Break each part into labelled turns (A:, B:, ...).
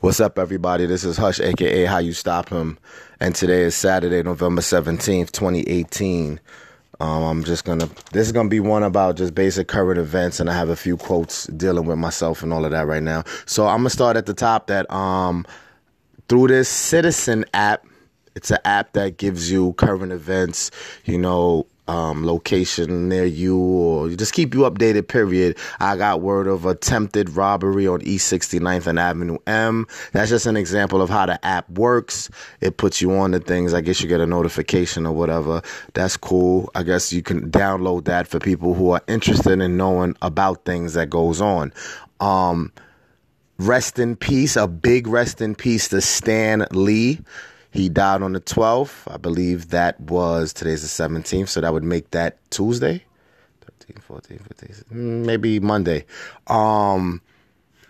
A: What's up, everybody? This is Hush, aka How You Stop Him, and today is Saturday, November 17th, 2018. Um, I'm just gonna, this is gonna be one about just basic current events, and I have a few quotes dealing with myself and all of that right now. So I'm gonna start at the top that, um, through this Citizen app, it's an app that gives you current events, you know, um, location near you or just keep you updated, period. I got word of attempted robbery on East 69th and Avenue M. That's just an example of how the app works. It puts you on the things. I guess you get a notification or whatever. That's cool. I guess you can download that for people who are interested in knowing about things that goes on. Um, rest in peace, a big rest in peace to Stan Lee. He died on the 12th. I believe that was today's the 17th, so that would make that Tuesday. 13, 14, 15, maybe Monday. Um,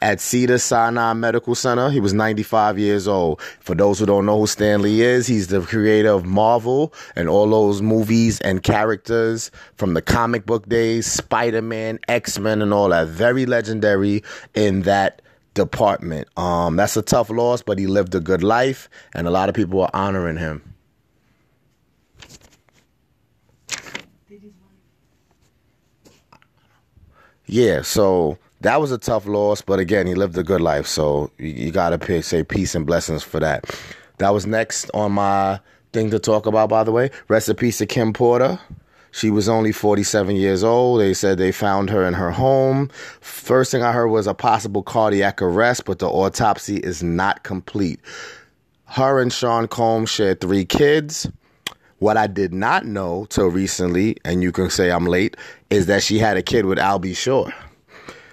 A: at Cedar Sinai Medical Center. He was 95 years old. For those who don't know who Stan Lee is, he's the creator of Marvel and all those movies and characters from the comic book days, Spider Man, X Men, and all that. Very legendary in that department. Um, that's a tough loss, but he lived a good life, and a lot of people are honoring him. Yeah, so that was a tough loss, but again, he lived a good life, so you, you gotta say peace and blessings for that. That was next on my thing to talk about, by the way. Rest in to Kim Porter. She was only 47 years old. They said they found her in her home. First thing I heard was a possible cardiac arrest, but the autopsy is not complete. Her and Sean Combs shared three kids. What I did not know till recently, and you can say I'm late, is that she had a kid with Al B. Sure.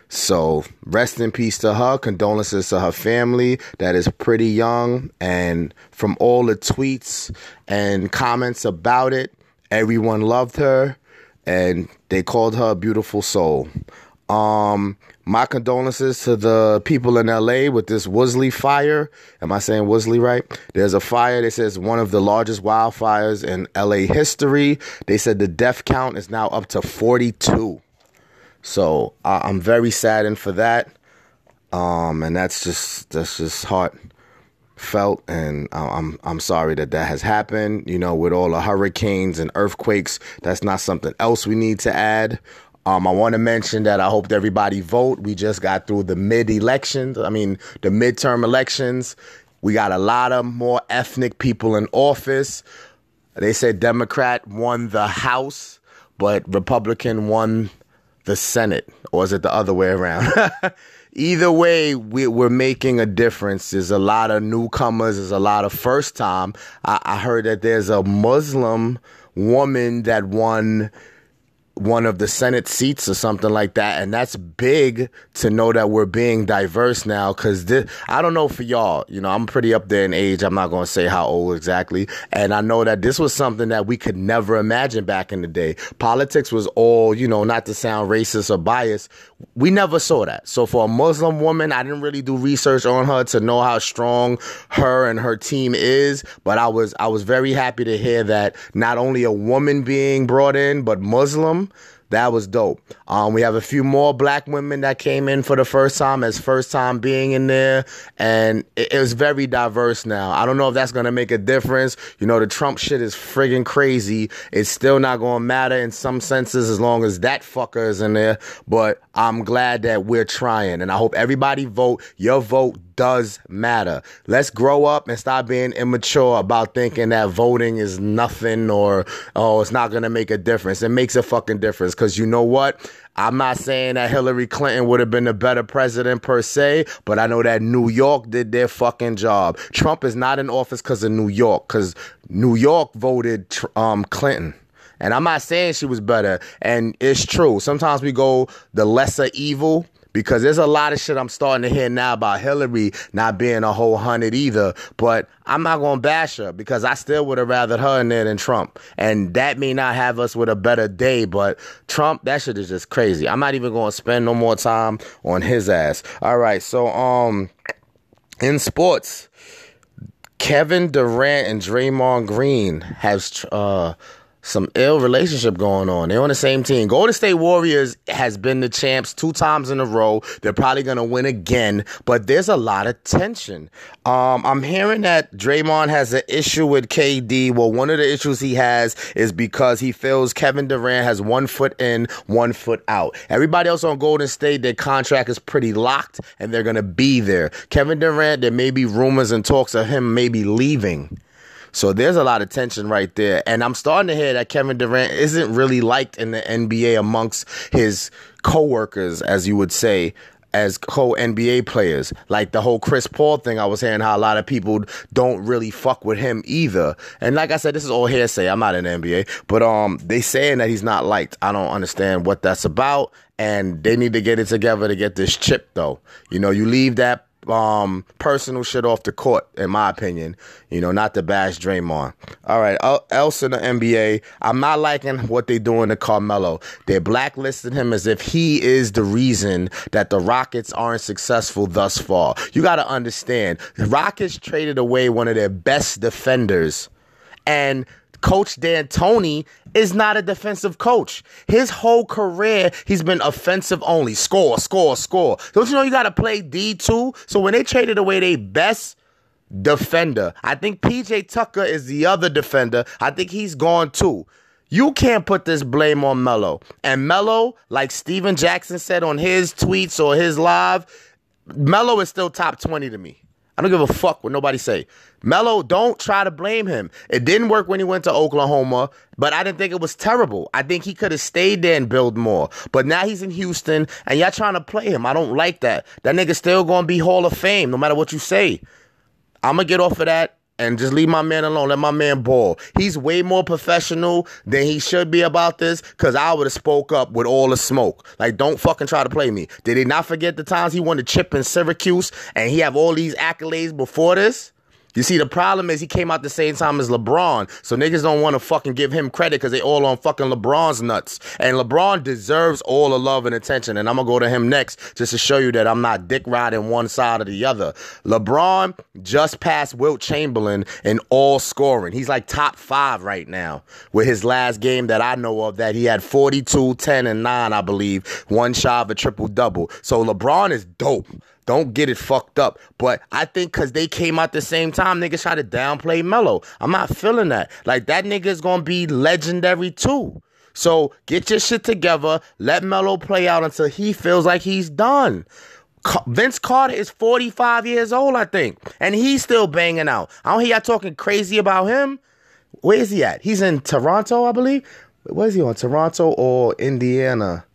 A: So rest in peace to her. Condolences to her family that is pretty young. And from all the tweets and comments about it, Everyone loved her and they called her a beautiful soul. Um, my condolences to the people in LA with this Woolsey fire. Am I saying Woolsey right? There's a fire that says one of the largest wildfires in LA history. They said the death count is now up to 42. So I'm very saddened for that. Um, and that's just that's just heart felt and I'm I'm sorry that that has happened. You know, with all the hurricanes and earthquakes, that's not something else we need to add. Um, I want to mention that I hope everybody vote. We just got through the mid elections. I mean, the midterm elections. We got a lot of more ethnic people in office. They said Democrat won the House, but Republican won the Senate. Or is it the other way around? either way, we, are making a difference. There's a lot of newcomers. There's a lot of first time. I, I heard that there's a Muslim woman that won one of the Senate seats or something like that. And that's big to know that we're being diverse now. Cause this, I don't know for y'all, you know, I'm pretty up there in age. I'm not going to say how old exactly. And I know that this was something that we could never imagine back in the day. Politics was all, you know, not to sound racist or biased. We never saw that. So for a Muslim woman, I didn't really do research on her to know how strong her and her team is. But I was, I was very happy to hear that not only a woman being brought in, but Muslim that was dope. Um, we have a few more black women that came in for the first time as first time being in there, and it, it was very diverse now. I don't know if that's gonna make a difference. You know, the Trump shit is friggin' crazy. It's still not gonna matter in some senses as long as that fucker is in there. But I'm glad that we're trying, and I hope everybody vote. Your vote does matter. Let's grow up and stop being immature about thinking that voting is nothing or, oh, it's not going to make a difference. It makes a fucking difference because you know what? I'm not saying that Hillary Clinton would have been a better president per se, but I know that New York did their fucking job. Trump is not in office because of New York, because New York voted um, Clinton. And I'm not saying she was better. And it's true. Sometimes we go the lesser evil because there's a lot of shit I'm starting to hear now about Hillary not being a whole hundred either. But I'm not gonna bash her because I still would have rather her in there than Trump, and that may not have us with a better day. But Trump, that shit is just crazy. I'm not even gonna spend no more time on his ass. All right, so um, in sports. Kevin Durant and Draymond Green has uh, some ill relationship going on. They're on the same team. Golden State Warriors has been the champs two times in a row. They're probably going to win again, but there's a lot of tension. Um, I'm hearing that Draymond has an issue with KD. Well, one of the issues he has is because he feels Kevin Durant has one foot in, one foot out. Everybody else on Golden State, their contract is pretty locked and they're going to be there. Kevin Durant, there may be rumors and talks of him maybe leaving. So there's a lot of tension right there. And I'm starting to hear that Kevin Durant isn't really liked in the NBA amongst his coworkers, as you would say, as co NBA players. Like the whole Chris Paul thing, I was hearing how a lot of people don't really fuck with him either. And like I said, this is all hearsay. I'm not in the NBA, but um, they saying that he's not liked. I don't understand what that's about, and they need to get it together to get this chip though. You know, you leave that um, personal shit off the court, in my opinion. You know, not to bash Draymond. All right, else in the NBA, I'm not liking what they're doing to Carmelo. They're blacklisting him as if he is the reason that the Rockets aren't successful thus far. You got to understand, the Rockets traded away one of their best defenders, and Coach D'Antoni is not a defensive coach. His whole career, he's been offensive only. Score, score, score. Don't you know you got to play D2? So when they traded away their best defender, I think PJ Tucker is the other defender. I think he's gone too. You can't put this blame on Melo. And Melo, like Stephen Jackson said on his tweets or his live, Melo is still top 20 to me. I don't give a fuck what nobody say. Melo, don't try to blame him. It didn't work when he went to Oklahoma, but I didn't think it was terrible. I think he could have stayed there and built more. But now he's in Houston and y'all trying to play him. I don't like that. That nigga still gonna be Hall of Fame no matter what you say. I'm gonna get off of that and just leave my man alone. Let my man ball. He's way more professional than he should be about this because I would have spoke up with all the smoke. Like, don't fucking try to play me. Did he not forget the times he won the chip in Syracuse and he have all these accolades before this? You see, the problem is he came out the same time as LeBron, so niggas don't want to fucking give him credit because they all on fucking LeBron's nuts. And LeBron deserves all the love and attention. And I'm gonna go to him next just to show you that I'm not dick riding one side or the other. LeBron just passed Wilt Chamberlain in all scoring. He's like top five right now with his last game that I know of that he had 42, 10, and 9, I believe, one shot of a triple double. So LeBron is dope. Don't get it fucked up. But I think because they came out the same time, niggas try to downplay Melo. I'm not feeling that. Like, that nigga is going to be legendary too. So get your shit together. Let Melo play out until he feels like he's done. Vince Carter is 45 years old, I think, and he's still banging out. I don't hear y'all talking crazy about him. Where is he at? He's in Toronto, I believe. Where is he on? Toronto or Indiana?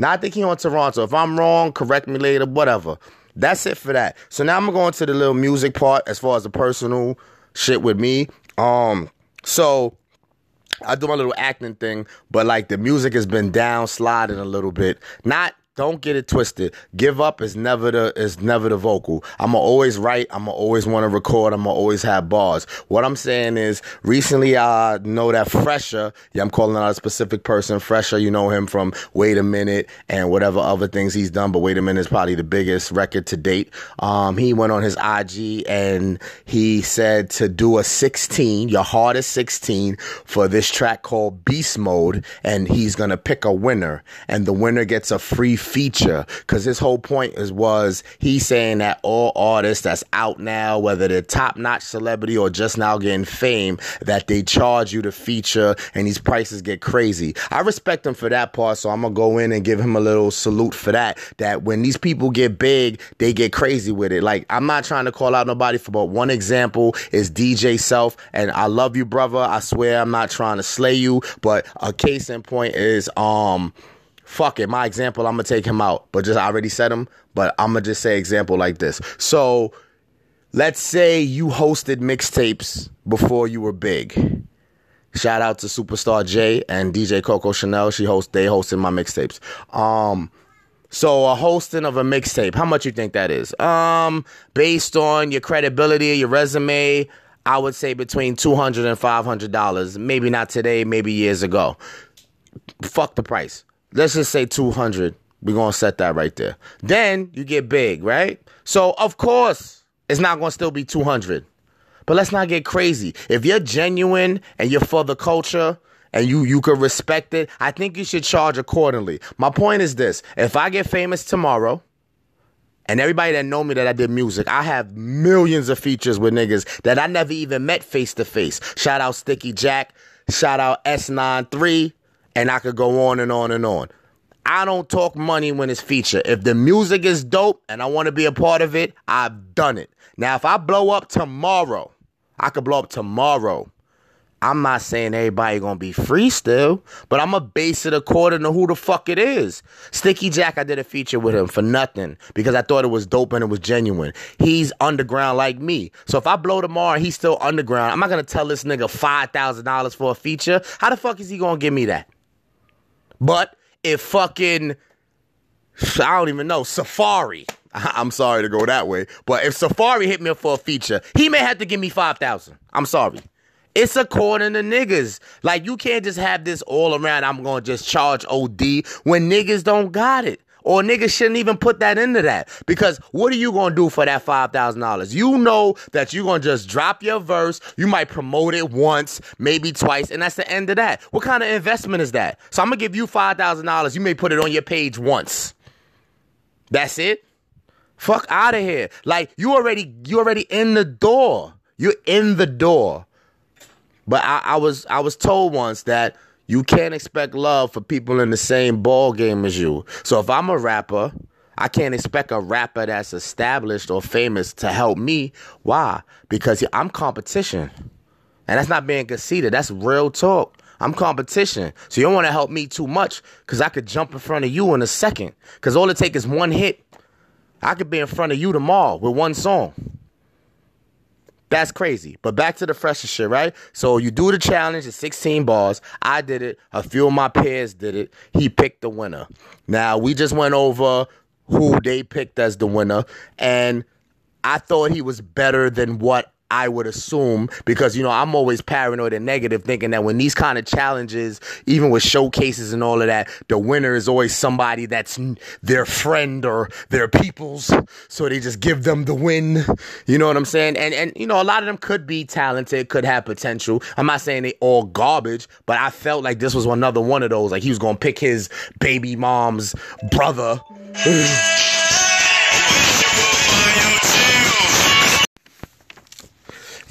A: Not thinking on Toronto. If I'm wrong, correct me later, whatever. That's it for that. So now I'm gonna go into the little music part as far as the personal shit with me. Um, so I do my little acting thing, but like the music has been down sliding a little bit. Not don't get it twisted. Give up is never the is never the vocal. I'ma always write. I'ma always want to record. I'ma always have bars. What I'm saying is, recently I know that Phresher. Yeah, I'm calling out a specific person. Phresher, you know him from Wait a Minute and whatever other things he's done. But Wait a Minute is probably the biggest record to date. Um, he went on his IG and he said to do a 16, your hardest 16 for this track called Beast Mode, and he's gonna pick a winner, and the winner gets a free feature because his whole point is was he saying that all artists that's out now, whether they're top notch celebrity or just now getting fame, that they charge you to feature and these prices get crazy. I respect him for that part, so I'm gonna go in and give him a little salute for that. That when these people get big, they get crazy with it. Like I'm not trying to call out nobody for, but one example is DJ Self, and I love you, brother. I swear I'm not trying to slay you, but a case in point is um fuck it, my example, I'm gonna take him out. But just I already said him, but I'm gonna just say example like this. So let's say you hosted mixtapes before you were big. Shout out to Superstar J and DJ Coco Chanel. She host they hosted my mixtapes. Um so a hosting of a mixtape, how much you think that is? Um, based on your credibility, your resume, I would say between two hundred and five hundred dollars. Maybe not today, maybe years ago. Fuck the price let's just say 200. We're going to set that right there. Then you get big, right? So, of course, it's not going to still be 200. But let's not get crazy. If you're genuine and you're for the culture and you you could respect it, I think you should charge accordingly. My point is this: if I get famous tomorrow, and everybody that know me that I did music, I have millions of features with niggas that I never even met face to face. Shout out Sticky Jack, shout out S93, and I could go on and on and on. I don't talk money when it's feature. If the music is dope and I want to be a part of it, I've done it. Now, if I blow up tomorrow, I could blow up tomorrow. I'm not saying everybody gonna be free still, but I'm gonna base it according to who the fuck it is. Sticky Jack, I did a feature with him for nothing because I thought it was dope and it was genuine. He's underground like me. So if I blow tomorrow and he's still underground, I'm not gonna tell this nigga $5,000 for a feature. How the fuck is he gonna give me that? But if fucking, I don't even know, Safaree, I'm sorry to go that way, but if Safaree hit me up for a feature, he may have to give me 5,000. I'm sorry. It's according to niggas. Like you can't just have this all around. I'm gonna just charge OD when niggas don't got it. Or niggas shouldn't even put that into that. Because what are you gonna do for that five thousand dollars? You know that you're gonna just drop your verse, you might promote it once, maybe twice, and that's the end of that. What kind of investment is that? So I'm gonna give you five thousand dollars, you may put it on your page once. That's it? Fuck out of here. Like you already you already in the door. You're in the door. But I, I was I was told once that you can't expect love for people in the same ball game as you. So if I'm a rapper, I can't expect a rapper that's established or famous to help me. Why? Because I'm competition. And that's not being conceited. That's real talk. I'm competition. So you don't want to help me too much because I could jump in front of you in a second. Because all it takes is one hit. I could be in front of you tomorrow with one song. That's crazy. But back to the Phresher shit, right? So you do the challenge at 16 bars. I did it. A few of my peers did it. He picked the winner. Now we just went over who they picked as the winner, and I thought he was better than what I would assume because you know I'm always paranoid and negative, thinking that when these kind of challenges, even with showcases and all of that, the winner is always somebody that's their friend or their people's, so they just give them the win. You know what I'm saying? And and you know a lot of them could be talented, could have potential. I'm not saying they all garbage, but I felt like this was another one of those. Like he was gonna pick his baby mom's brother.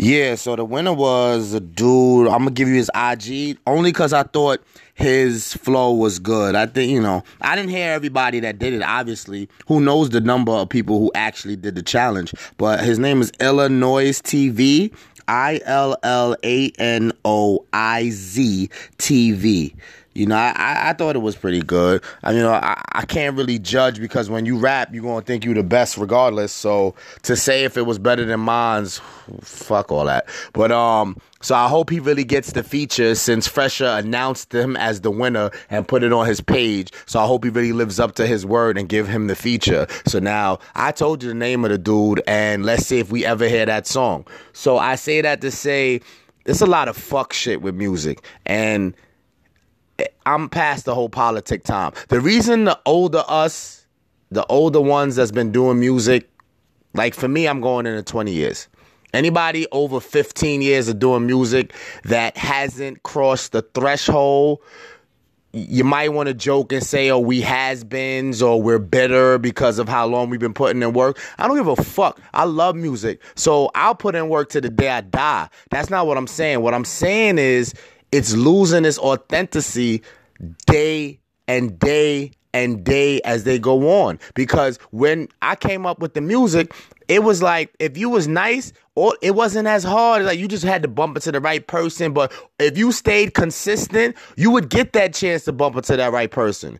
A: Yeah, so the winner was a dude. I'm gonna give you his IG only because I thought his flow was good. I think you know I didn't hear everybody that did it. Obviously, who knows the number of people who actually did the challenge? But his name is Illinois TV. I L L A N O I Z T V. You know, I, I thought it was pretty good. I mean, you know, I, I can't really judge because when you rap, you're gonna think you the best regardless. So to say if it was better than mine's, fuck all that. But um, so I hope he really gets the feature since Phresher announced him as the winner and put it on his page. So I hope he really lives up to his word and give him the feature. So now I told you the name of the dude, and let's see if we ever hear that song. So I say that to say there's a lot of fuck shit with music and I'm past the whole politic time. The reason the older us, the older ones that's been doing music, like for me, I'm going into 20 years. Anybody over 15 years of doing music that hasn't crossed the threshold, you might want to joke and say, oh, we has beens or we're bitter because of how long we've been putting in work. I don't give a fuck. I love music. So I'll put in work to the day I die. That's not what I'm saying. What I'm saying is it's losing its authenticity day and day and day as they go on. Because when i came up with the music it was like if you was nice or it wasn't as hard. Like you just had to bump into the right person. But if you stayed consistent you would get that chance to bump into that right person.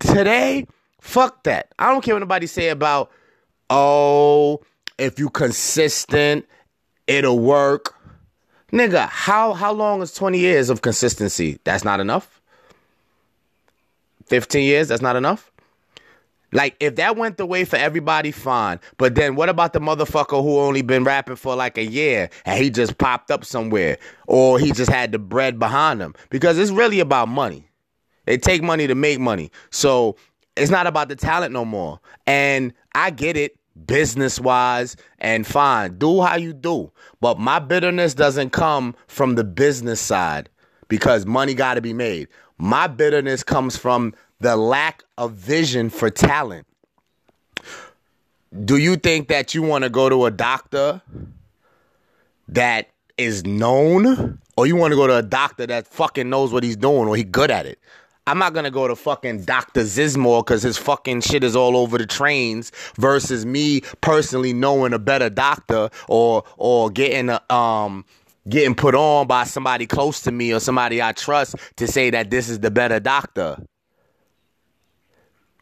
A: Today fuck that. I don't care what anybody say about oh if you consistent it'll work Nigga, how how long is 20 years of consistency? That's not enough. 15 years, that's not enough. Like if that went the way for everybody, fine. But then what about the motherfucker who only been rapping for like a year and he just popped up somewhere or he just had the bread behind him? Because it's really about money. They take money to make money. So it's not about the talent no more. And I get it business wise and fine. Do how you do. But my bitterness doesn't come from the business side. because money got to be made. My bitterness comes from the lack of vision for talent. Do you think that you want to go to a doctor that is known or you want to go to a doctor that fucking knows what he's doing or he good at it? I'm not gonna go to fucking Dr. Zizmor because his fucking shit is all over the trains versus me personally knowing a better doctor or or getting a um getting put on by somebody close to me or somebody I trust to say that this is the better doctor.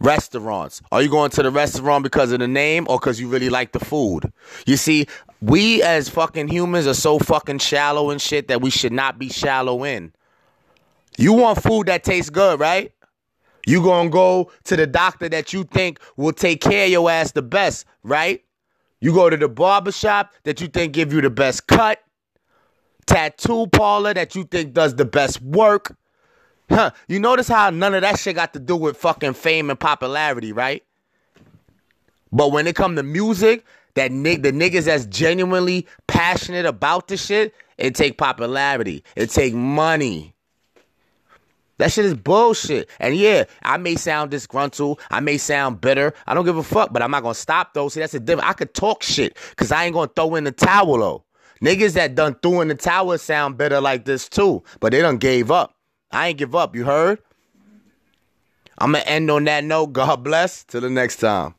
A: Restaurants. Are you going to the restaurant because of the name or because you really like the food? You see, we as fucking humans are so fucking shallow and shit that we should not be shallow in. You want food that tastes good, right? You gonna go to the doctor that you think will take care of your ass the best, right? You go to the barbershop that you think give you the best cut, tattoo parlor that you think does the best work. Huh. You notice how none of that shit got to do with fucking fame and popularity, right? But when it come to music, that nig- the niggas that's genuinely passionate about the shit, it take popularity. It take money. That shit is bullshit. And yeah, I may sound disgruntled. I may sound bitter. I don't give a fuck, but I'm not gonna stop though. See, that's the different. I could talk shit because I ain't gonna throw in the towel though. Niggas that done threw in the towel sound better like this too, but they done gave up. I ain't give up. You heard? I'm gonna end on that note. God bless. Till the next time.